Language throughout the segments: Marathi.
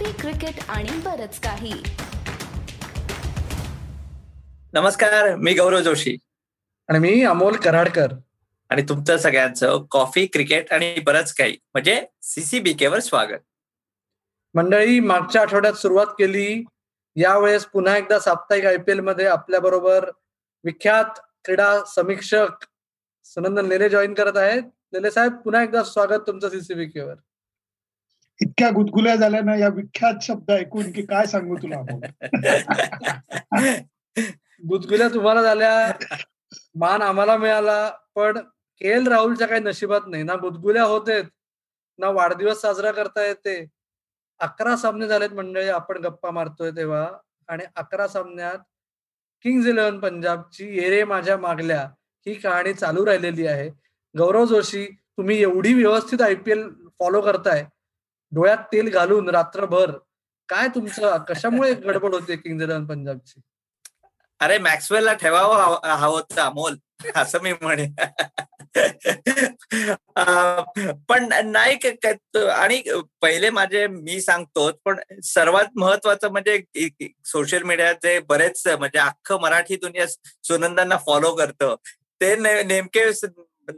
कॉफी क्रिकेट आणि बरच काही. नमस्कार मी गौरव जोशी. आणि मी अमोल कराडकर. आणि तुमचं सगळ्यांचं कॉफी क्रिकेट आणि बरंच काही म्हणजे सीसीबीके वर स्वागत. मंडळी मागच्या आठवड्यात सुरुवात केली. यावेळेस पुन्हा एकदा साप्ताहिक आय पी एलमध्ये आपल्या बरोबर विख्यात क्रीडा समीक्षक सुनंदन लेले जॉईन करत आहेत. लेले साहेब पुन्हा एकदा स्वागत तुमचं सीसीबीके वर. इतक्या गुदगुल्या झाल्या ना या विख्यात शब्द ऐकून की काय सांगू तुला गुदगुल्या तुम्हाला झाल्या मान आम्हाला मिळाला पण के एल राहुलच्या काही नशिबात नाही. ना गुदगुल्या होतेत ना वाढदिवस साजरा करता येते. अकरा सामने झालेत मंडळी आपण गप्पा मारतोय तेव्हा. आणि अकरा सामन्यात किंग्ज इलेव्हन पंजाबची येरे माझ्या मागल्या ही कहाणी चालू राहिलेली आहे. गौरव जोशी तुम्ही एवढी व्यवस्थित आय पी एल फॉलो करताय. डोळ्यात तेल घालून रात्रभर. काय तुमचं? कशामुळे गडबड होते किंग्ज इलेव्हन पंजाबची? अरे मॅक्सवेलला ठेवावं हवं अमोल असं मी म्हणे पण नाही आणि पहिले माझे मी सांगतो पण सर्वात महत्वाचं म्हणजे सोशल मीडियाचे बरेच म्हणजे अख्खं मराठी दुनिया सुनंदांना फॉलो करतं. ते नेमके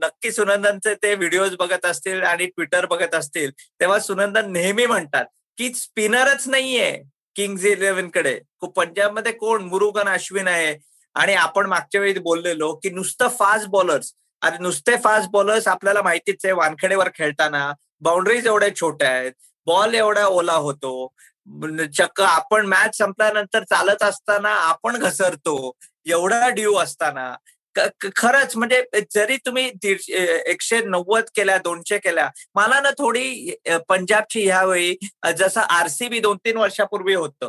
नक्की सुनंदांचे ते व्हिडिओज बघत असतील आणि ट्विटर बघत असतील तेव्हा सुनंदन नेहमी म्हणतात की स्पिनरच नाहीये किंग्ज इलेव्हनकडे. पंजाबमध्ये कोण? मुरुगन अश्विन आहे. आणि आपण मागच्या वेळी बोललेलो की नुसतं फास्ट बॉलर्स आणि नुसते फास्ट बॉलर्स आपल्याला माहितीच आहे वानखेडेवर खेळताना बाउंड्रीज एवढ्या छोट्या आहेत बॉल एवढा ओला होतो चक्क आपण मॅच संपल्यानंतर चालत असताना आपण घसरतो एवढा ड्यू असताना. खरंच म्हणजे जरी तुम्ही दीडशे एकशे नव्वद केल्या दोनशे केल्या मला ना थोडी पंजाबची ह्यावेळी जसं आरसीबी दोन तीन वर्षापूर्वी होतं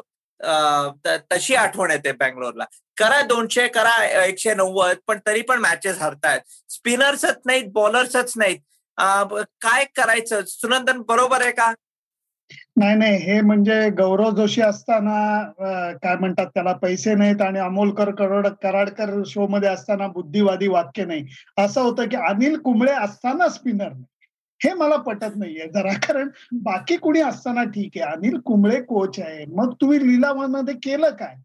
तशी आठवण येते बँगलोरला. करा दोनशे करा एकशे नव्वद पण तरी पण मॅचेस हरतायत. स्पिनर्सच नाहीत बॉलर्सच नाहीत. काय करायचं? सुनंदन बरोबर आहे का? नाही नाही हे म्हणजे गौरव जोशी असताना काय म्हणतात त्याला पैसे नाहीत आणि अमोलकर करोड कराडकर शो मध्ये असताना बुद्धिवादी वाक्य नाही. असं होतं की अनिल कुंबळे असताना स्पिनर नाही. हे मला पटत नाहीये जरा कारण बाकी कुणी असताना ठीक आहे. अनिल कुंबळे कोच आहे. मग तुम्ही लिलावामध्ये केलं काय?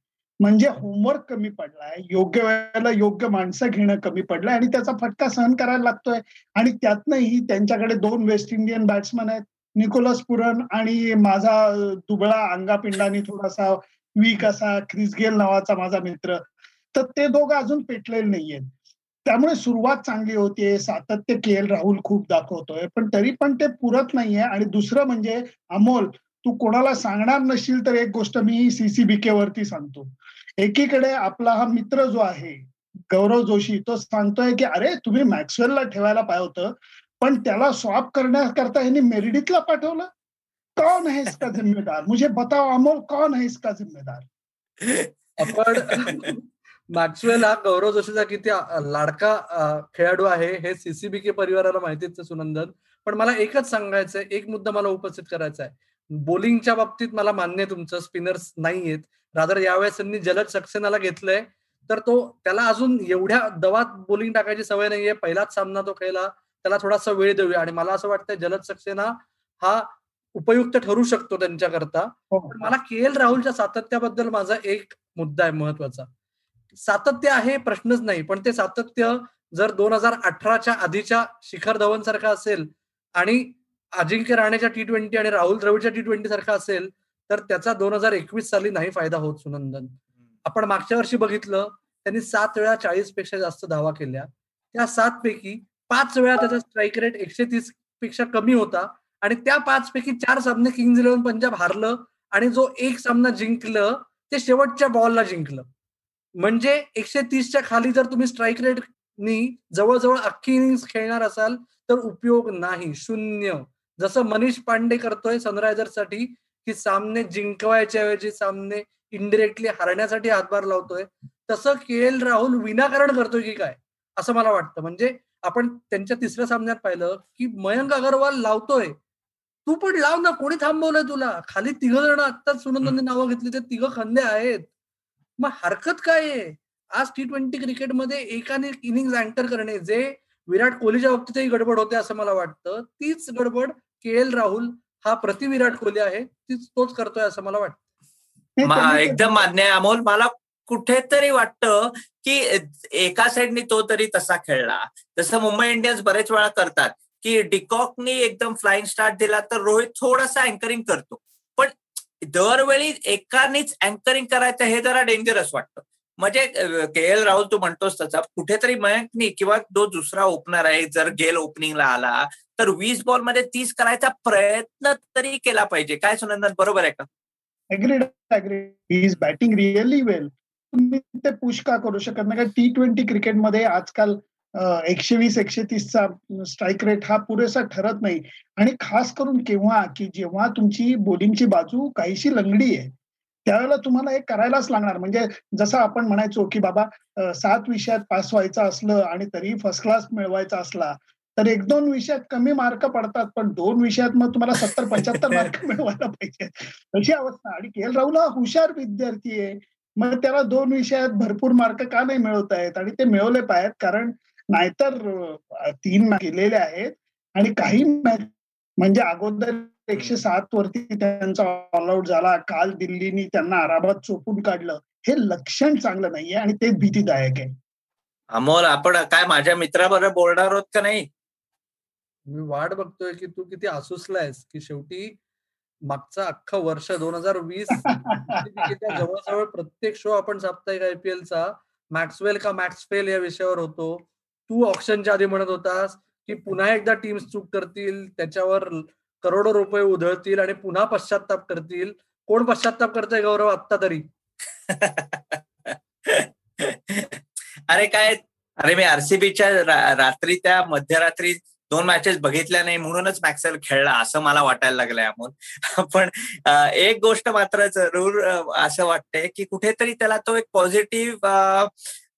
म्हणजे होमवर्क कमी पडलाय योग्य वेळेला योग्य माणसं घेणं कमी पडलंय आणि त्याचा फटका सहन करायला लागतोय. आणि त्यातनंही त्यांच्याकडे दोन वेस्ट इंडियन बॅट्समन आहेत. निकोलस पुरण आणि माझा दुबळा अंगापिंडाने थोडासा वीक असा क्रिस गेल नावाचा माझा मित्र. तर ते दोघं अजून पेटलेले नाहीयेत त्यामुळे सुरुवात चांगली होतीये. सातत्य के एल राहुल खूप दाखवतोय. पण तरी पण ते पुरत नाहीये. आणि दुसरं म्हणजे अमोल तू कोणाला सांगणार नसशील तर एक गोष्ट मी सीसीबीके वरती सांगतो. एकीकडे आपला हा मित्र जो आहे गौरव जोशी तो सांगतोय की अरे तुम्ही मॅक्सवेलला ठेवायला पाहिजे होतं. पण त्याला स्वॅप करण्याकरता यांनी मेरिडीतला पाठवलं. कौन है इसका जिम्मेदार? मुझे बताओ अमोल कौन है इसका जिम्मेदार? आपण मॅक्सवेल हा गौरव जोशीचा किती लाडका खेळाडू आहे हे सीसीबी के परिवाराला माहितीच सुनंदन. पण मला एकच सांगायचंय एक मुद्दा मला उपस्थित करायचा आहे. बोलिंगच्या बाबतीत मला मान्य आहे तुमचं स्पिनर्स नाहीयेत रादर यावेळेस त्यांनी जलद सक्सेनाला घेतलंय. तर तो त्याला अजून एवढ्या दवात बोलिंग टाकायची सवय नाहीये. पहिलाच सामना तो खेळला. त्याला थोडासा वेळ देऊया. आणि मला असं वाटतंय जलद सक्सेना हा उपयुक्त ठरू शकतो त्यांच्याकरता. हो. पण मला के एल राहुलच्या सातत्याबद्दल माझा एक मुद्दा आहे महत्त्वाचा सातत्य आहे प्रश्नच नाही पण ते सातत्य जर दोन हजार अठराच्या आधीच्या शिखर धवन सारखा असेल आणि अजिंक्य राणेच्या टी ट्वेंटी आणि राहुल द्रविडच्या टी ट्वेंटी सारखा असेल तर त्याचा दोन हजार एकवीस साली नाही फायदा होत सुनंदन. आपण मागच्या वर्षी बघितलं त्यांनी सात वेळा चाळीसपेक्षा जास्त धावा केल्या. त्या सात पैकी पाच वेळा त्याचा स्ट्राईक रेट एकशे तीसपेक्षा कमी होता. आणि त्या पाच पैकी चार सामने किंग्ज इलेव्हन पंजाब हारलं आणि जो एक सामना जिंकलं ते शेवटच्या बॉलला जिंकलं. म्हणजे एकशे तीसच्या खाली जर तुम्ही स्ट्राईक रेटनी जवळजवळ अख्खी इनिंग्स खेळणार असाल तर उपयोग नाही. शून्य. जसं मनीष पांडे करतोय सनरायझर्ससाठी की सामने जिंकवायच्या ऐवजी सामने इनडिरेक्टली हारण्यासाठी हातभार लावतोय. तसं के एल राहुल विनाकारण करतोय की काय? असं मला वाटतं. म्हणजे आपण त्यांच्या तिसऱ्या सामन्यात पाहिलं की मयंक अगरवाल लावतोय. तू पण लाव ना कोणी थांबवलंय तुला? खाली तिघ जण आत्ताच सुनंदांनी नावं घेतली ते तिघ खंदे आहेत. मग हरकत काय आहे? आज टी ट्वेंटी क्रिकेटमध्ये एकाने इनिंग अँकर करणे जे विराट कोहलीच्या बाबतीतही गडबड होते असं मला वाटतं. तीच गडबड के एल राहुल हा प्रति विराट कोहली आहे तीच तोच करतोय असं मला वाटतं. एकदम मान्य आहे अमोल. मला कुठेतरी वाटतं की एका साईडने तो तरी तसा खेळला. जसं मुंबई इंडियन्स बरेच वेळा करतात की डिकॉकनी एकदम फ्लाइंग स्टार्ट दिला तर रोहित थोडासा अँकरिंग करतो. पण दरवेळी एकानेच अँकरिंग करायचं हे जरा डेंजरस वाटतं. म्हणजे के एल राहुल तू म्हणतोस तसा कुठेतरी मयंकनी किंवा तो दुसरा ओपनर आहे जर गेल ओपनिंगला आला तर वीस बॉलमध्ये तीस करायचा प्रयत्न तरी केला पाहिजे. काय सुनंदन बरोबर आहे का? Agreed agreed is batting really well तुम्ही ते पुश का करू शकत नाही? का टी ट्वेंटी क्रिकेटमध्ये आजकाल एकशे वीस एकशे तीसचा स्ट्राईक रेट हा पुरेसा ठरत नाही. आणि खास करून केव्हा की जेव्हा तुमची बोलिंगची बाजू काहीशी लंगडी आहे त्यावेळेला तुम्हाला हे करायलाच लागणार. म्हणजे जसं आपण म्हणायचो की बाबा सात विषयात पास व्हायचं असलं आणि तरी फर्स्ट क्लास मिळवायचा असला तर एक दोन विषयात कमी मार्क पडतात पण दोन विषयात मग तुम्हाला सत्तर पंच्याहत्तर मार्क मिळवायला पाहिजे. तशी अवस्था. आणि के एल राहुल हा हुशार विद्यार्थी आहे. मग त्याला दोन विषयात भरपूर मार्क का नाही मिळवत आहेत आणि ते मिळवले पाहिजेत कारण नाहीतर तीन केलेले आहेत आणि काही म्हणजे अगोदर एकशे सात वरती त्यांचा ऑलआउट झाला काल दिल्लीनी त्यांना आरामात चोपून काढलं. हे लक्षण चांगलं नाहीये आणि ते भीतीदायक आहे. अमोल आपण काय माझ्या मित्राबरोबर बोलणार आहोत का नाही? मी वाट बघतोय की तू किती आहेस की शेवटी मागचं अख्खं वर्ष दोन हजार वीस जवळजवळ प्रत्येक शो आपण साप्ताहिक आयपीएलचा मॅक्सवेल का मॅक्सफेल या विषयावर होतो. तू ऑप्शनच्या आधी म्हणत होतास की पुन्हा एकदा टीम्स चूक करतील त्याच्यावर करोडो रुपये उधळतील आणि पुन्हा पश्चाताप करतील. कोण पश्चाताप करतोय गौरव आत्ता तरी? अरे काय अरे मी आरसीबीच्या रात्री त्या मध्यरात्री दोन मॅचेस बघितल्या नाही म्हणूनच मॅक्सेल खेळला असं मला वाटायला लागलंय अमोल पण एक गोष्ट मात्र जरूर असं वाटतंय की कुठेतरी त्याला तो एक पॉझिटिव्ह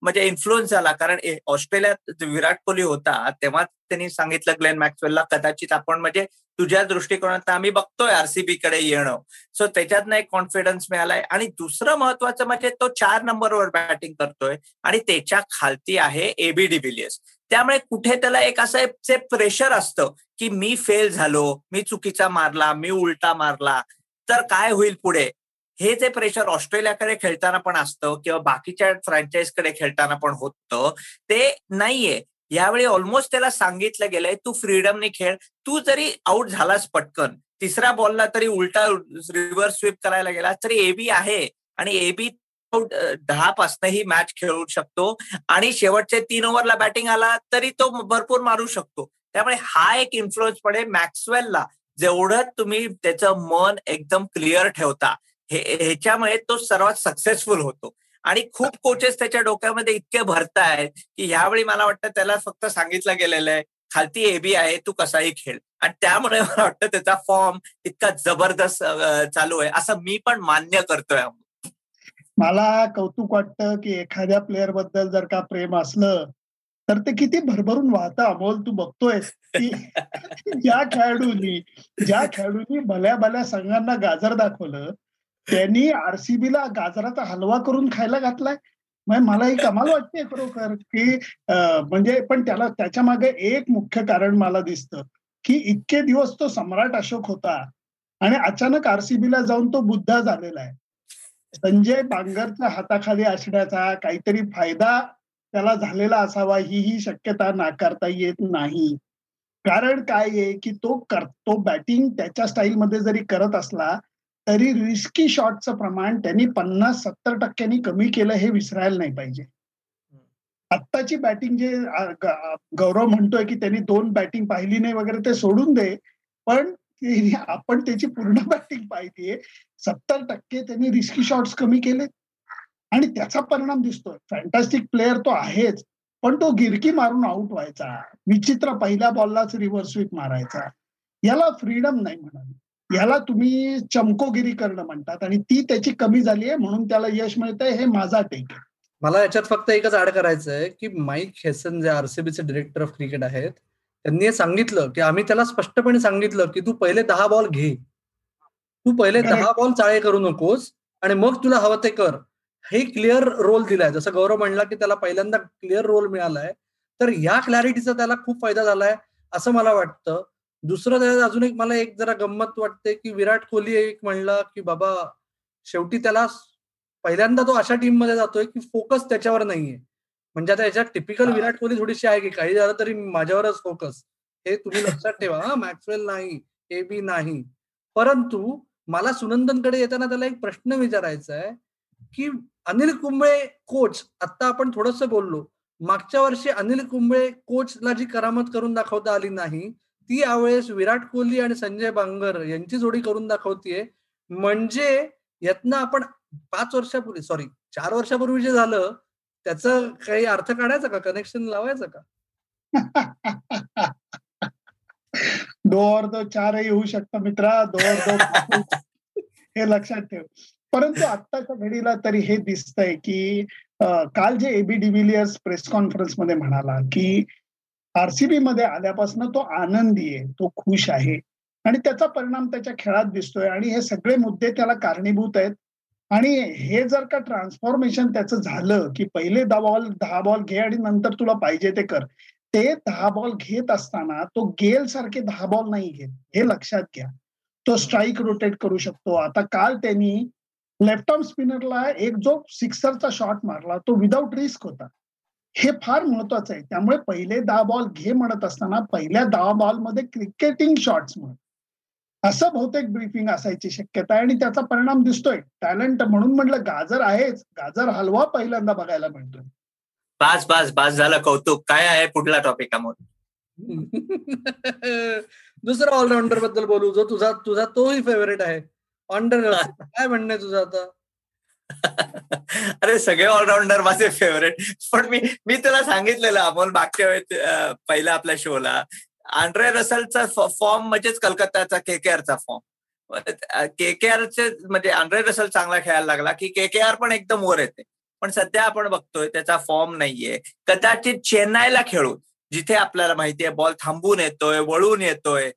म्हणजे इन्फ्लुअन्स झाला. कारण ऑस्ट्रेलियात विराट कोहली होता तेव्हा त्यांनी सांगितलं ग्लेन मॅक्सवेलला कदाचित आपण म्हणजे तुझ्या दृष्टिकोनात आम्ही बघतोय आरसीबी कडे येणं. सो त्याच्यातनं एक कॉन्फिडन्स मिळालाय. आणि दुसरं महत्वाचं म्हणजे तो चार नंबरवर बॅटिंग करतोय. आणि त्याच्या खालती आहे एबी डिव्हिलियर्स त्यामुळे कुठे त्याला एक असं प्रेशर असतं की मी फेल झालो मी चुकीचा मारला मी उलटा मारला तर काय होईल पुढे? हे जे प्रेशर ऑस्ट्रेलियाकडे खेळताना पण असतं किंवा बाकीच्या फ्रँचाईजकडे खेळताना पण होतं ते नाहीये. यावेळी ऑलमोस्ट त्याला सांगितलं गेलंय तू फ्रीडमने खेळ. तू जरी आउट झालास पटकन तिसऱ्या बॉलला तरी उलटा रिव्हर्स स्वीप करायला गेला तरी एबी आहे. आणि एबी दहापासन ही मॅच खेळू शकतो. आणि शेवटचे तीन ओव्हरला बॅटिंग आला तरी तो भरपूर मारू शकतो. त्यामुळे हा एक इन्फ्लुअन्स पडे मॅक्सवेलला जेवढं तुम्ही त्याचं मन एकदम क्लिअर ठेवता ह्याच्यामुळे तो सर्वात सक्सेसफुल होतो. आणि खूप कोचेस त्याच्या डोक्यामध्ये इतके भरतायत की ह्यावेळी मला वाटतं त्याला फक्त सांगितलं गेलेलं आहे खालती एबी आहे तू कसाही खेळ. आणि त्यामुळे मला वाटतं त्याचा फॉर्म इतका जबरदस्त चालू आहे असं मी पण मान्य करतोय मला कौतुक वाटतं की एखाद्या प्लेअरबद्दल जर का प्रेम असलं तर ते किती भरभरून वाहतं. अमोल तू बघतोय की ज्या खेळाडूंनी ज्या खेळाडूंनी भल्या भल्या संघांना गाजर दाखवलं त्यांनी आरसीबीला गाजराचा हलवा करून खायला घातलाय. मला ही कमाल वाटते खरोखर की म्हणजे पण त्याला त्याच्यामागे एक मुख्य कारण मला दिसतं की इतके दिवस तो सम्राट अशोक होता आणि अचानक आरसीबीला जाऊन तो बुद्धा झालेला आहे. संजय बांगरच्या हाताखाली असण्याचा काहीतरी फायदा त्याला झालेला असावा ही ही शक्यता नाकारता येत नाही. कारण काय आहे की तो कर तो बॅटिंग त्याच्या स्टाईलमध्ये जरी करत असला तरी रिस्की शॉटचं प्रमाण त्यांनी पन्नास सत्तर टक्क्यांनी कमी केलं हे विसरायला नाही पाहिजे. आत्ताची बॅटिंग जे गौरव म्हणतोय की त्यांनी दोन बॅटिंग पाहिली नाही वगैरे ते सोडून दे पण आपण त्याची पूर्ण बॅटिंग पाहिलीये सत्तर टक्के त्यांनी रिस्की शॉट्स कमी केले. आणि त्याचा परिणाम दिसतोय. फॅन्टॅस्टिक प्लेअर तो आहेच पण तो गिरकी मारून आउट व्हायचा. विचित्र पहिल्या बॉललाच रिव्हर्स स्वीप मारायचा. याला फ्रीडम नाही म्हणाली. याला तुम्ही चमकोगिरी करणं म्हणतात आणि ती त्याची कमी झाली आहे म्हणून त्याला यश मिळतंय हे माझा टेक आहे. मला याच्यात फक्त एकच ऍड करायचं आहे की माईक हेसन जे आरसीबीचे डिरेक्टर ऑफ क्रिकेट आहेत त्यांनी सांगितलं की आम्ही त्याला स्पष्टपणे सांगितलं की तू पहिले दहा बॉल घे. तू पहिले दहा बॉल चाळे करू नकोस आणि मग तुला हवं ते कर. हे क्लिअर रोल दिलाय. जसं गौरव म्हणला की त्याला पहिल्यांदा क्लिअर रोल मिळालाय. तर या क्लॅरिटीचा त्याला खूप फायदा झालाय असं मला वाटतं. दुसरं त्याच्यात अजून एक मला एक जरा गंमत वाटते की विराट कोहली एक म्हणला की बाबा शेवटी त्याला पहिल्यांदा तो अशा टीममध्ये जातोय की फोकस त्याच्यावर नाहीये. म्हणजे आता याच्यात टिपिकल विराट कोहली थोडीशी आहे की काही झालं तरी माझ्यावरच फोकस हे तुम्ही लक्षात ठेवा. हा मॅक्सवेल नाही ए बी नाही. परंतु मला सुनंदनकडे येताना त्याला एक प्रश्न विचारायचा आहे की अनिल कुंबळे कोच आता आपण थोडस बोललो मागच्या वर्षी अनिल कुंबळे कोचला जी करामत करून दाखवता आली नाही ती यावेळेस विराट कोहली आणि संजय बांगर यांची जोडी करून दाखवतीये. म्हणजे यातनं आपण पाच वर्षापूर्वी सॉरी चार वर्षापूर्वी जे झालं त्याचं काही अर्थ काढायचा का? कनेक्शन लावायचं का? दो और दो चारही होऊ शकतं मित्रा. दो और दो हे लक्षात ठेव. परंतु आत्ताच्या घडीला तरी हे दिसतंय की काल जे एबी डिव्हिलियर्स प्रेस कॉन्फरन्समध्ये म्हणाला की आरसीबी मध्ये आल्यापासून तो आनंदी आहे तो खुश आहे. आणि त्याचा परिणाम त्याच्या खेळात दिसतोय आणि हे सगळे मुद्दे त्याला कारणीभूत आहेत. आणि हे जर का ट्रान्सफॉर्मेशन त्याचं झालं की पहिले दहा बॉल दहा बॉल घे आणि नंतर तुला पाहिजे ते कर. ते दहा बॉल घेत असताना तो गेल सारखे दहा बॉल नाही घेत. हे लक्षात घ्या. तो स्ट्राईक रोटेट करू शकतो. आता काल त्यांनी लेफ्ट आर्म स्पिनरला एक जो सिक्सरचा शॉट मारला तो विदाऊट रिस्क होता. हे फार महत्वाचं आहे. त्यामुळे पहिले दहा बॉल घे म्हणत असताना पहिल्या दहा बॉलमध्ये क्रिकेटिंग शॉट्स म्हण. असं बहुतेक ब्रीफिंग असायची शक्यता आहे आणि त्याचा परिणाम दिसतोय. टॅलेंट म्हणून म्हटलं गाजर आहेच. गाजर हलवा पहिल्यांदा बघायला मिळतोय. बास बास बास झालं कौतुक. काय आहे पुढला टॉपिक अमोल? दुसरा ऑलराऊंडरबद्दल बोलू. जो तुझा तुझा तोही फेवरेट आहे. ऑनडर काय म्हणणं तुझं आता? अरे सगळे ऑलराऊंडर माझे फेवरेट पण मी मी तुला सांगितलेलं अमोल मागच्या वेळेस पहिला आपल्या शोला आंड्रे रसलचा फॉर्म म्हणजेच कलकत्ताचा के के आरचा फॉर्म के के आरचे म्हणजे आंड्रे रसल चांगला खेळायला लागला की के के आर पण एकदम वर येते. पण सध्या आपण बघतोय त्याचा फॉर्म नाहीये. कदाचित चेन्नईला खेळू जिथे आपल्याला माहितीये बॉल थांबून येतोय वळून येतोय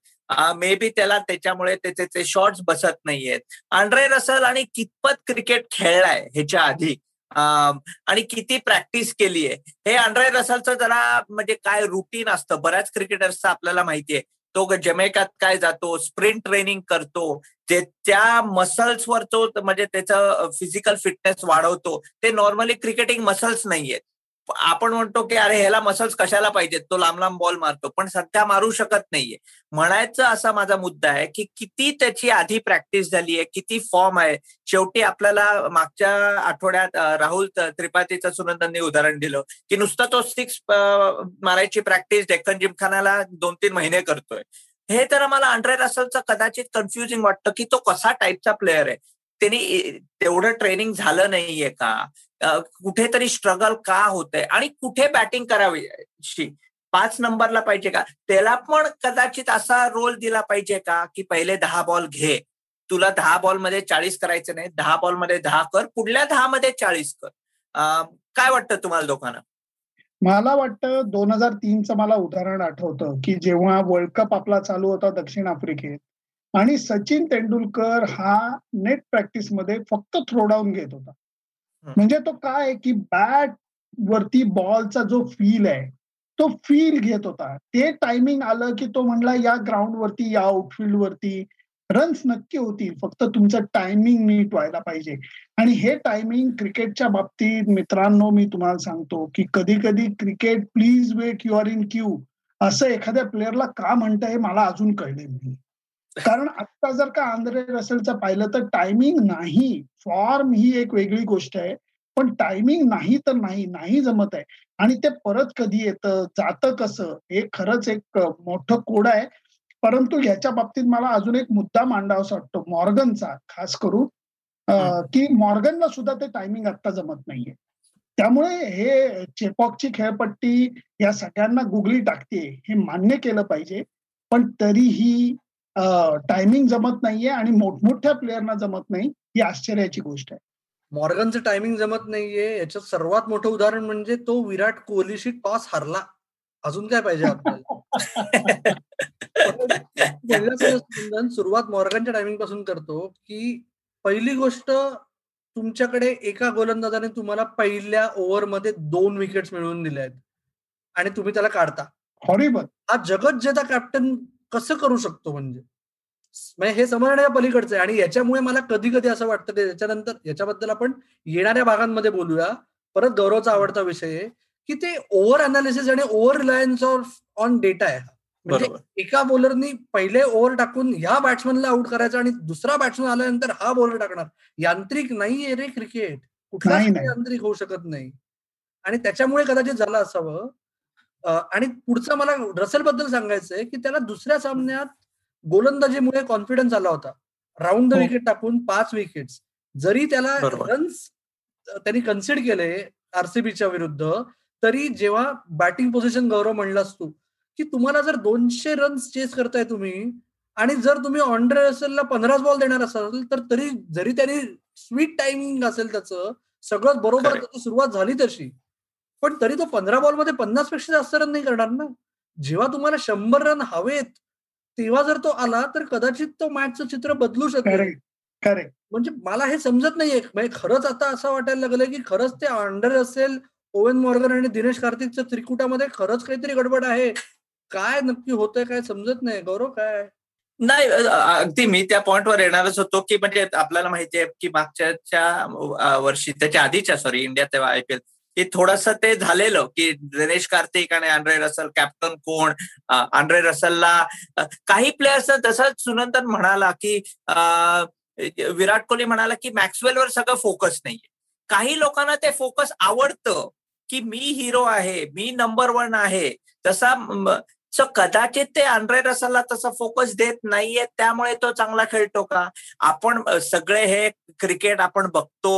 मे बी त्याला त्याच्यामुळे त्याचे ते शॉट्स बसत नाहीयेत. आंड्रे रसल आणि कितपत क्रिकेट खेळलाय ह्याच्या आधी आणि किती प्रॅक्टिस केली आहे हे आंड्रे रसलचं जरा म्हणजे काय रुटीन असतं? बऱ्याच क्रिकेटर्सचं आपल्याला माहितीये. तो जमेकात काय जातो स्प्रिंट ट्रेनिंग करतो ते त्या मसल्सवर तो म्हणजे त्याचं फिजिकल फिटनेस वाढवतो. ते नॉर्मली क्रिकेटिंग मसल्स नाहीयेत. आपण म्हणतो की अरे ह्याला मसल्स कशाला पाहिजेत? तो लांब लांब बॉल मारतो. पण सध्या मारू शकत नाहीये. म्हणायचं असा माझा मुद्दा आहे की किती त्याची आधी प्रॅक्टिस झाली आहे किती फॉर्म आहे? शेवटी आपल्याला मागच्या आठवड्यात राहुल त्रिपाठीचं सुनंदांनी उदाहरण दिलं की नुसतं तो सिक्स मारायची प्रॅक्टिस डेक्कन जिमखानाला दोन तीन महिने करतोय. हे तर मला अंड्रे रसलचं कदाचित कन्फ्युजिंग वाटतं की तो कसा टाईपचा प्लेअर आहे? त्यांनी तेवढं ट्रेनिंग झालं नाहीये का? कुठेतरी स्ट्रगल का होतंय? आणि कुठे बॅटिंग करावी पाच नंबरला पाहिजे का? त्याला पण कदाचित असा रोल दिला पाहिजे का की पहिले दहा बॉल घे. तुला दहा बॉलमध्ये चाळीस करायचं नाही. दहा बॉलमध्ये दहा कर. पुढल्या दहा मध्ये चाळीस कर. काय वाटतं तुम्हाला दोघांना? मला वाटतं दोन हजार तीनचं मला उदाहरण आठवतं की जेव्हा वर्ल्ड कप आपला चालू होता दक्षिण आफ्रिकेत आणि सचिन तेंडुलकर हा नेट प्रॅक्टिसमध्ये फक्त थ्रो डाऊन घेत होता. म्हणजे तो काय की बॅट वरती बॉलचा जो फील आहे तो फील घेत होता. ते टायमिंग आलं की तो म्हणला या ग्राउंड वरती या आउटफील्ड वरती रन्स नक्की होतील. फक्त तुमचं टायमिंग नीट व्हायला पाहिजे. आणि हे टायमिंग क्रिकेटच्या बाबतीत मित्रांनो मी तुम्हाला सांगतो की कधी कधी cricket please wait you are in queue असं एखाद्या प्लेअरला का म्हणतं हे मला अजून कळले नाही. कारण आता जर का आंध्रे रसेलचं पाहिलं तर टायमिंग नाही. फॉर्म ही एक वेगळी गोष्ट आहे. पण टायमिंग नाही तर नाही नाही जमत आहे. आणि ते परत कधी येतं जातं कसं हे खरंच एक मोठं कोड आहे. परंतु ह्याच्या बाबतीत मला अजून एक मुद्दा मांडावासा वाटतो मॉर्गनचा. खास करून की मॉर्गनला सुद्धा ते टायमिंग आता जमत नाहीये. त्यामुळे हे चेपॉकची खेळपट्टी या सगळ्यांना गुगली टाकते हे मान्य केलं पाहिजे. पण तरीही टायमिंग जमत नाहीये आणि मोठमोठ्या प्लेअरना जमत नाही ही आश्चर्याची गोष्ट आहे. मॉर्गनचं टायमिंग जमत नाहीये. याच्यात सर्वात मोठं उदाहरण म्हणजे तो विराट कोहलीशी टॉस हरला. अजून काय पाहिजे आपल्याला? सुरुवात मॉर्गनच्या टायमिंगपासून करतो की पहिली गोष्ट तुमच्याकडे एका गोलंदाजाने तुम्हाला पहिल्या ओव्हरमध्ये दोन विकेट्स मिळवून दिल्या आहेत आणि तुम्ही त्याला काढता. हॉरिबल. हा जगत जेता कॅप्टन कसं करू शकतो म्हणजे? म्हणजे हे समजण्याच्या पलीकडचं आहे. आणि याच्यामुळे मला कधी कधी असं वाटतं की याच्यानंतर याच्याबद्दल आपण येणाऱ्या भागांमध्ये बोलूया. परत गौरवचा आवडता विषय आहे की ते ओव्हर अनालिसिस आणि over reliance of on data आहे म्हणजे एका बॉलरनी पहिले ओव्हर टाकून ह्या बॅट्समनला आउट करायचा आणि दुसरा बॅट्समन आल्यानंतर हा बॉलर टाकणार. यांत्रिक नाहीये रे क्रिकेट कुठलाच यांत्रिक होऊ शकत नाही. आणि त्याच्यामुळे कदाचित झालं असावं आणि पुढचं मला रसेल बद्दल सांगायचंय की त्याला दुसऱ्या सामन्यात गोलंदाजीमुळे कॉन्फिडन्स आला होता. राऊंड द विकेट टाकून पाच विकेट जरी त्याला रन्स त्यांनी कन्सिड केले आरसीबीच्या विरुद्ध तरी जेव्हा बॅटिंग पोझिशन गौरव म्हणलास तू की तुम्हाला जर दोनशे रन्स चेस करताय तुम्ही आणि जर तुम्ही ऑनड्रे रसेलला पंधराच बॉल देणार असाल तर तरी जरी त्यांनी स्वीट टायमिंग असेल त्याचं सगळं बरोबर सुरुवात झाली तशी पण तरी तो पंधरा बॉलमध्ये पन्नासपेक्षा जास्त रन नाही करणार ना. जेव्हा तुम्हाला शंभर रन हवेत तेव्हा जर तो आला तर कदाचित तो मॅचचं चित्र बदलू शकेल. म्हणजे मला हे समजत नाहीये. म्हणजे खरंच आता असं वाटायला लागलंय की खरंच ते अंडर असेल ओवन मॉर्गन आणि दिनेश कार्तिकच्या त्रिकुटामध्ये खरंच काहीतरी गडबड आहे. काय नक्की होतंय काय समजत नाही. गौरव काय? नाही अगदी मी त्या पॉइंटवर येणारच होतो की म्हणजे आपल्याला माहिती आहे की मागच्या वर्षी त्याच्या आधीच्या सॉरी इंडिया तेव्हा आयपीएल की थोडस ते झालेलं की दिनेश कार्तिक आणि आंड्रे रसल कॅप्टन कोण? आंड्रे रसलला काही प्लेयर्स तसंच सुनंदन म्हणाला की विराट कोहली म्हणाला की मॅक्सवेलवर सगळं फोकस नाहीये. काही लोकांना ते फोकस आवडतं की मी हिरो आहे मी नंबर वन आहे. तसा सो कदाचित ते आंड्रे रसाला तसा फोकस देत नाहीये त्यामुळे तो चांगला खेळतो का? आपण सगळे हे क्रिकेट आपण बघतो.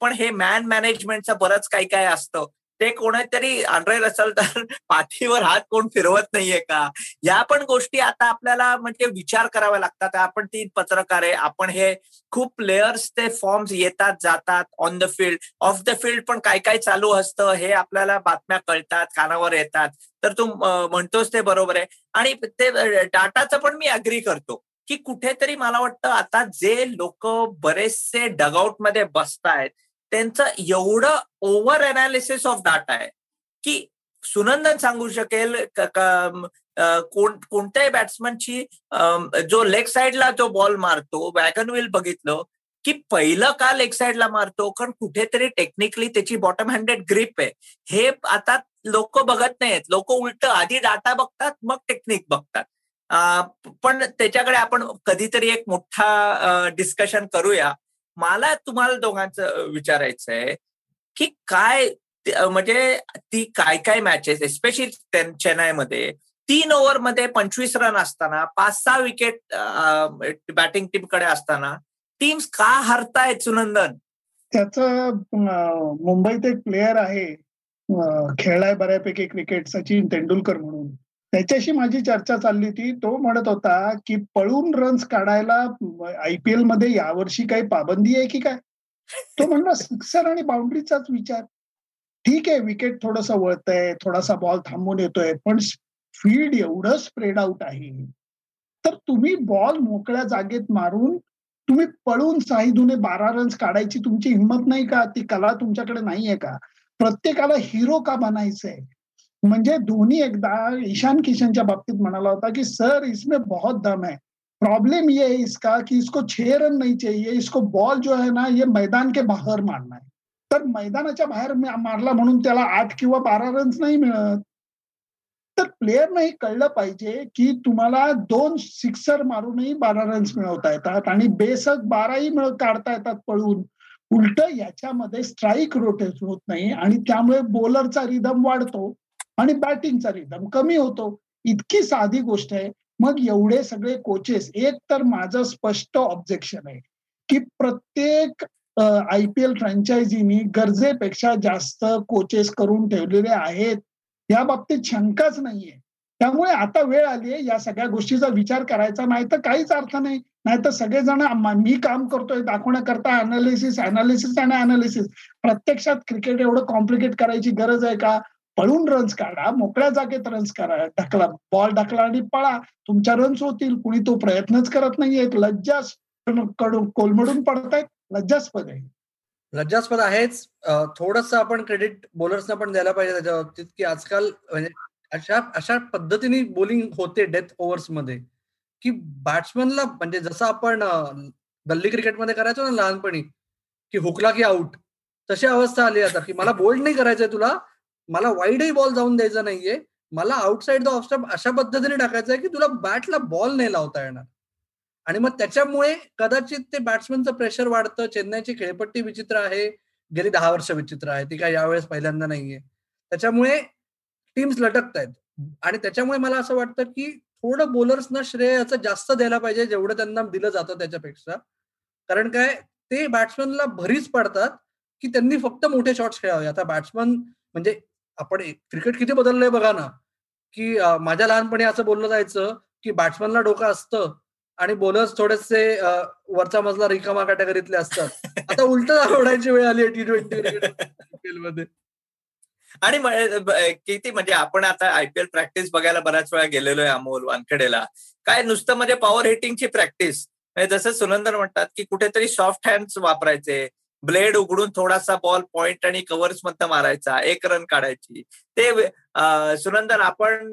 पण हे मॅन मॅनेजमेंटचं बरंच काही काय असतं. ते कोणीतरी आंड्रे रसल तर पाठीवर हात कोण फिरवत नाहीये का? या पण गोष्टी आता आपल्याला म्हणजे विचार कराव्या लागतात. आपण ती पत्रकार आहे. आपण हे खूप प्लेयर्स ते फॉर्म्स येतात जातात on the field off the field पण काय काय चालू असतं हे आपल्याला बातम्या कळतात कानावर येतात. तर तू म्हणतोस ते बरोबर आहे. आणि ते डाटाचं पण मी अग्री करतो की कुठेतरी मला वाटतं आता जे लोक बरेचसे डगआउटमध्ये बसतायत त्यांचं एवढं ओव्हर अनालिसिस ऑफ डाटा आहे की सुनंदन सांगू शकेल कोण कोणत्याही बॅट्समनची जो लेग साईडला जो बॉल मारतो वॅगन व्हील बघितलं की पहिलं का लेग साईडला मारतो कारण कुठेतरी टेक्निकली त्याची बॉटम हँडेड ग्रीप आहे. हे आता लोक बघत नाहीत लोक उलट आधी डाटा बघतात मग टेक्निक बघतात. पण त्याच्याकडे आपण कधीतरी एक मोठा डिस्कशन करूया. मला तुम्हाला दोघांचं विचारायचं आहे की काय म्हणजे ती काय काय मॅचेस एस्पेशली चेन्नईमध्ये तीन ओव्हरमध्ये पंचवीस रन असताना पाच सहा विकेट बॅटिंग टीमकडे असताना टीम्स का हरतायत सुनंदन? त्याचं मुंबईत एक प्लेअर आहे खेळलाय बऱ्यापैकी क्रिकेट सचिन तेंडुलकर म्हणून. त्याच्याशी माझी चर्चा चालली होती. तो म्हणत होता की पळून रन्स काढायला आयपीएलमध्ये यावर्षी काही पाबंदी आहे की काय? तो म्हणला सिक्सर आणि बाउंड्रीचाच विचार. ठीक आहे विकेट थोडस वळतंय थोडासा बॉल थांबून येतोय पण फील्ड एवढं स्प्रेड आउट आहे. तर तुम्ही बॉल मोकळ्या जागेत मारून तुम्ही पळून साई दुने बारा रन्स काढायची तुमची हिंमत नाही का? ती कला तुमच्याकडे नाहीये का? प्रत्येकाला हिरो का बनायचंय? म्हणजे धोनी एकदा ईशान किशनच्या बाबतीत म्हणाला होता की सर इसमें बहुत दम है। प्रॉब्लेम ये है इसका कि इसको छह रन नहीं चाहिए। इसको बॉल जो है ना ये मैदान के बाहेर मारना है। तर मैदानाच्या बाहेर मारला म्हणून त्याला आठ किंवा बारा रन्स नाही मिळत. तर प्लेअरनाही कळलं पाहिजे की तुम्हाला दोन सिक्सर मारूनही बारा रन्स मिळवता येतात आणि बेसक बाराही मिळ काढता येतात पळून. उलट याच्यामध्ये स्ट्राईक रोटेट होत नाही आणि त्यामुळे बॉलरचा रिदम वाढतो. आणि बॅटिंगचा रिदम कमी होतो. इतकी साधी गोष्ट आहे. मग एवढे सगळे कोचेस एक तर माझं स्पष्ट ऑब्जेक्शन आहे की प्रत्येक आय पी एल फ्रँचायझीनी गरजेपेक्षा जास्त कोचेस करून ठेवलेले आहेत. या बाबतीत शंकाच नाहीये. त्यामुळे आता वेळ आली आहे या सगळ्या गोष्टीचा विचार करायचा. नाही तर काहीच अर्थ नाही. नाही तर सगळेजण मी काम करतोय दाखवण्याकरता अनालिसिस अनालिसिस आणि अनालिसिस प्रत्यक्षात क्रिकेट एवढं कॉम्प्लिकेट करायची गरज आहे का? पळून रन्स काढा मोकळ्या जागेत रन्स करा ढकला बॉल ढकला आणि पळा. तुमच्या रन्स होतील कुणी तो प्रयत्नच करत नाहीये. लज्जासकडून कोलमडून पडतायत लज्जास्पद आहे. लज्जास्पद आहेच. थोडस आपण क्रेडिट बॉलर्सना पण द्यायला पाहिजे त्याच्या बाबतीत की आजकाल म्हणजे अशा अशा पद्धतीने बोलिंग होते डेथ ओव्हर्समध्ये की बॅट्समनला म्हणजे जसं आपण गल्ली क्रिकेटमध्ये करायचो ना लहानपणी की हुकला की आउट तशी अवस्था आली आता की मला बोल्ड नाही करायचंय तुला मला वाईडही बॉल जाऊन द्यायचा नाहीये. मला आउटसाइड द ऑफ अशा पद्धतीने टाकायचं आहे की तुला बॅटला बॉल नाही लावता येणार. आणि मग त्याच्यामुळे कदाचित ते बॅट्समनचं प्रेशर वाढतं. चेन्नईची खेळपट्टी विचित्र आहे. गेली दहा वर्ष विचित्र आहे. ती काय यावेळेस पहिल्यांदा नाहीये. त्याच्यामुळे टीम्स लटकत आहेत आणि त्याच्यामुळे मला असं वाटतं की थोडं बोलर्सना श्रेय याचं जास्त द्यायला पाहिजे जेवढं त्यांना दिलं जातं त्याच्यापेक्षा. कारण काय? ते बॅट्समनला भरीच पडतात की त्यांनी फक्त मोठे शॉट्स खेळावे. आता बॅट्समन म्हणजे आपण क्रिकेट किती बदललंय बघा ना की माझ्या लहानपणी असं बोललं जायचं की बॅट्समनला डोकं असतं आणि बोलर्स थोडेसे वरचा मजला रिकामा कॅटेगरीतले असतात. आता उलट आवडायची वेळ आली टी ट्वेंटी मध्ये. आणि किती म्हणजे आपण आता आयपीएल प्रॅक्टिस बघायला बऱ्याच वेळा गेलेलो आहे अमोल वानखेडेला. काय नुसतं म्हणजे पॉवर हिटिंगची प्रॅक्टिस म्हणजे जसं सुनंदन म्हणतात की कुठेतरी सॉफ्ट हँड्स वापरायचे ब्लेड उघडून थोडासा बॉल पॉइंट आणि कव्हर्समध्ये मारायचा एक रन काढायची. ते सुनंदन आपण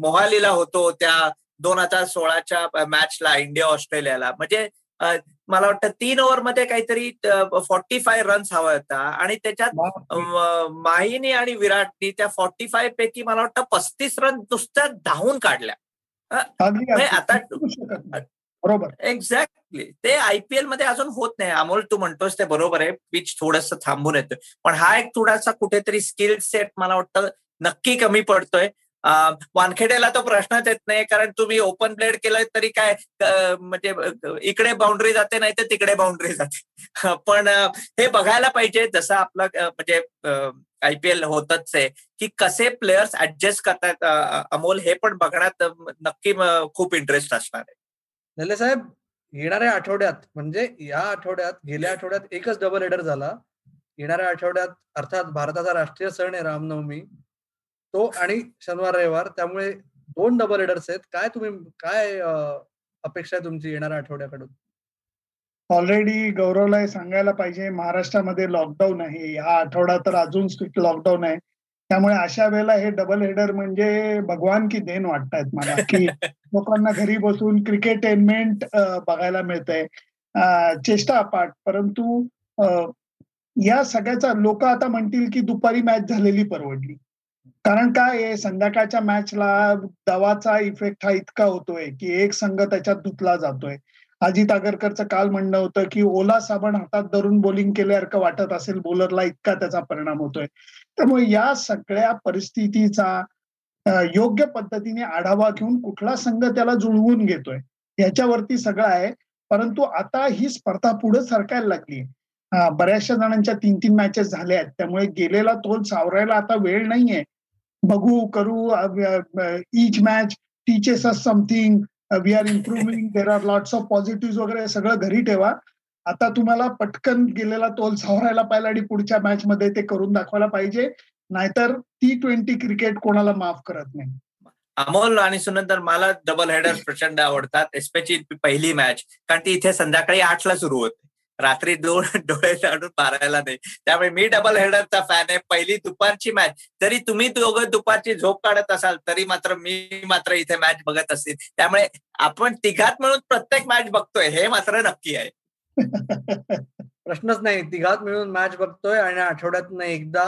मोहालीला होतो त्या दोन हजार सोळाच्या मॅचला इंडिया ऑस्ट्रेलियाला. म्हणजे मला वाटतं तीन ओव्हरमध्ये काहीतरी फॉर्टी फाय रन्स हवा होता. आणि त्याच्यात माहिनी आणि विराटनी त्या फॉर्टी फाय पैकी मला वाटतं पस्तीस रन नुसत्या धावून काढल्या. म्हणजे आता बरोबर. एक्झॅक्टली ते आयपीएलमध्ये अजून होत नाही. अमोल तू म्हणतोस ते बरोबर आहे. पिच थोडस थांबून येतोय. पण हा एक थोडासा कुठेतरी स्किल सेट मला वाटतं नक्की कमी पडतोय. वानखेड्याला तो प्रश्नच येत नाही. कारण तुम्ही ओपन प्लेड केलं तरी काय म्हणजे इकडे बाउंड्री जाते नाही तर तिकडे बाउंड्री जाते. पण हे बघायला पाहिजे. जसं आपलं म्हणजे आयपीएल होतच आहे की कसे प्लेयर्स ऍडजस्ट करतात. अमोल हे पण बघण्यात नक्की खूप इंटरेस्ट असणार आहे. नले साहेब येणाऱ्या आठवड्यात म्हणजे या आठवड्यात गेल्या आठवड्यात एकच डबल हेडर झाला. येणाऱ्या आठवड्यात अर्थात भारताचा राष्ट्रीय सण आहे रामनवमी. तो आणि शनिवार रविवार त्यामुळे दोन डबल हेडर्स आहेत. काय तुम्ही काय अपेक्षा आहे तुमची येणाऱ्या आठवड्याकडून? ऑलरेडी गौरवला सांगायला पाहिजे महाराष्ट्रामध्ये लॉकडाऊन आहे. हा आठवडा तर अजून स्ट्रिक्ट लॉकडाऊन आहे. त्यामुळे अशा वेळेला हे डबल हेडर म्हणजे भगवान की देण वाटतायत मला की लोकांना घरी बसून क्रिकेटेनमेंट बघायला मिळतंय. चेष्टा अपाट परंतु या सगळ्याचा लोक आता म्हणतील की दुपारी मॅच झालेली परवडली. कारण काय संध्याकाळच्या मॅचला दवाचा इफेक्ट हा इतका होतोय की एक संघ त्याच्यात धुतला जातोय. अजित आगरकरचं काल म्हणणं होतं की ओला साबण हातात धरून बोलिंग केल्यासारखं वाटत असेल बोलरला इतका त्याचा परिणाम होतोय. त्यामुळे या सगळ्या परिस्थितीचा योग्य पद्धतीने आढावा घेऊन कुठला संघ त्याला जुळवून घेतोय याच्यावरती सगळं आहे. परंतु आता ही स्पर्धा पुढे सरकायला लागली बऱ्याचशा जणांच्या तीन तीन मॅचेस झाल्या आहेत. त्यामुळे गेलेला तोल सावरायला आता वेळ नाहीये. बघू करू each match teaches something we are improving there are lots of positive वगैरे सगळं घरी ठेवा. आता तुम्हाला पटकन गेलेला तोल सावरायला पाहिजे आणि पुढच्या मॅच मध्ये ते करून दाखवायला पाहिजे. नाहीतर टी ट्वेंटी क्रिकेट कोणाला माफ करत नाही. अमोल आणि सुनंतर मला डबल हेडर प्रचंड आवडतात एस्पेशली पहिली मॅच कारण ती इथे संध्याकाळी आठला सुरू होते. रात्री दोन डोळे लाडून मारायला नाही. त्यामुळे मी डबल हेडरचा फॅन आहे. पहिली दुपारची मॅच जरी तुम्ही दोघं दुपारची झोप काढत असाल तरी मात्र मी मात्र इथे मॅच बघत असतील त्यामुळे आपण तिघात मिळून प्रत्येक मॅच बघतोय हे मात्र नक्की आहे. प्रश्नच नाही. तिघात मिळून मॅच बघतोय आणि आठवड्यातून एकदा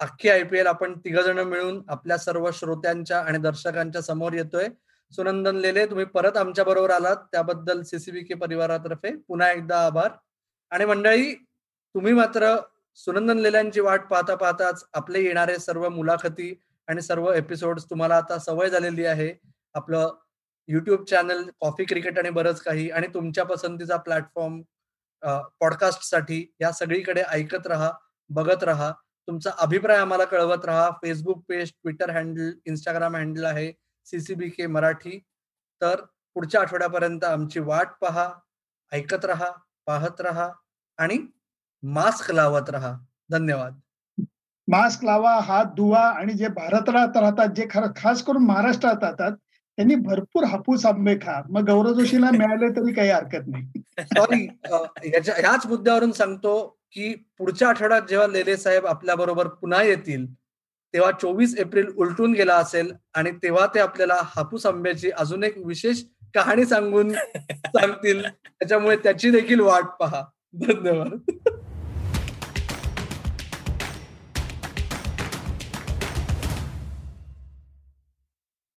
अख्खी आयपीएल आपण तिघ जण मिळून आपल्या सर्व श्रोत्यांच्या आणि दर्शकांच्या समोर येतोय. सुनंदन लेले तुम्ही परत आमच्या बरोबर आलात. त्याबद्दल सीसीबी के परिवारातर्फे पुन्हा एकदा आभार. आणि मंडळी तुम्ही मात्र सुनंदन लेल्यांची वाट पाहता पाहताच आपले येणारे सर्व मुलाखती आणि सर्व एपिसोड तुम्हाला आता सवय झालेली आहे. आपलं युट्यूब चॅनल कॉफी क्रिकेट आणि बरंच काही आणि तुमच्या पसंतीचा प्लॅटफॉर्म पॉडकास्टसाठी या सगळीकडे ऐकत राहा बघत राहा. तुमचा अभिप्राय आम्हाला कळवत राहा. Facebook page Twitter handle Instagram handle आहे सीसीबी के मराठी. तर पुढच्या आठवड्यापर्यंत आमची वाट पहा ऐकत राहा. पाहत राहा आणि मास्क लावत राहा. धन्यवाद. मास्क लावा हात धुवा आणि जे भारतात राहतात जे खास करून महाराष्ट्रात राहतात त्यांनी भरपूर हापूस आंबे खा. मग गौरव जोशीला मिळाले तरी काही हरकत नाही. सॉरी ह्याच मुद्द्यावरून सांगतो की पुढच्या आठवड्यात जेव्हा लेले साहेब आपल्या बरोबर पुन्हा येतील तेव्हा चोवीस एप्रिल उलटून गेला असेल आणि तेव्हा ते आपल्याला हापूस आंब्याची अजून एक विशेष कहाणी सांगून सांगतील. त्याच्यामुळे त्याची देखील वाट पहा. धन्यवाद.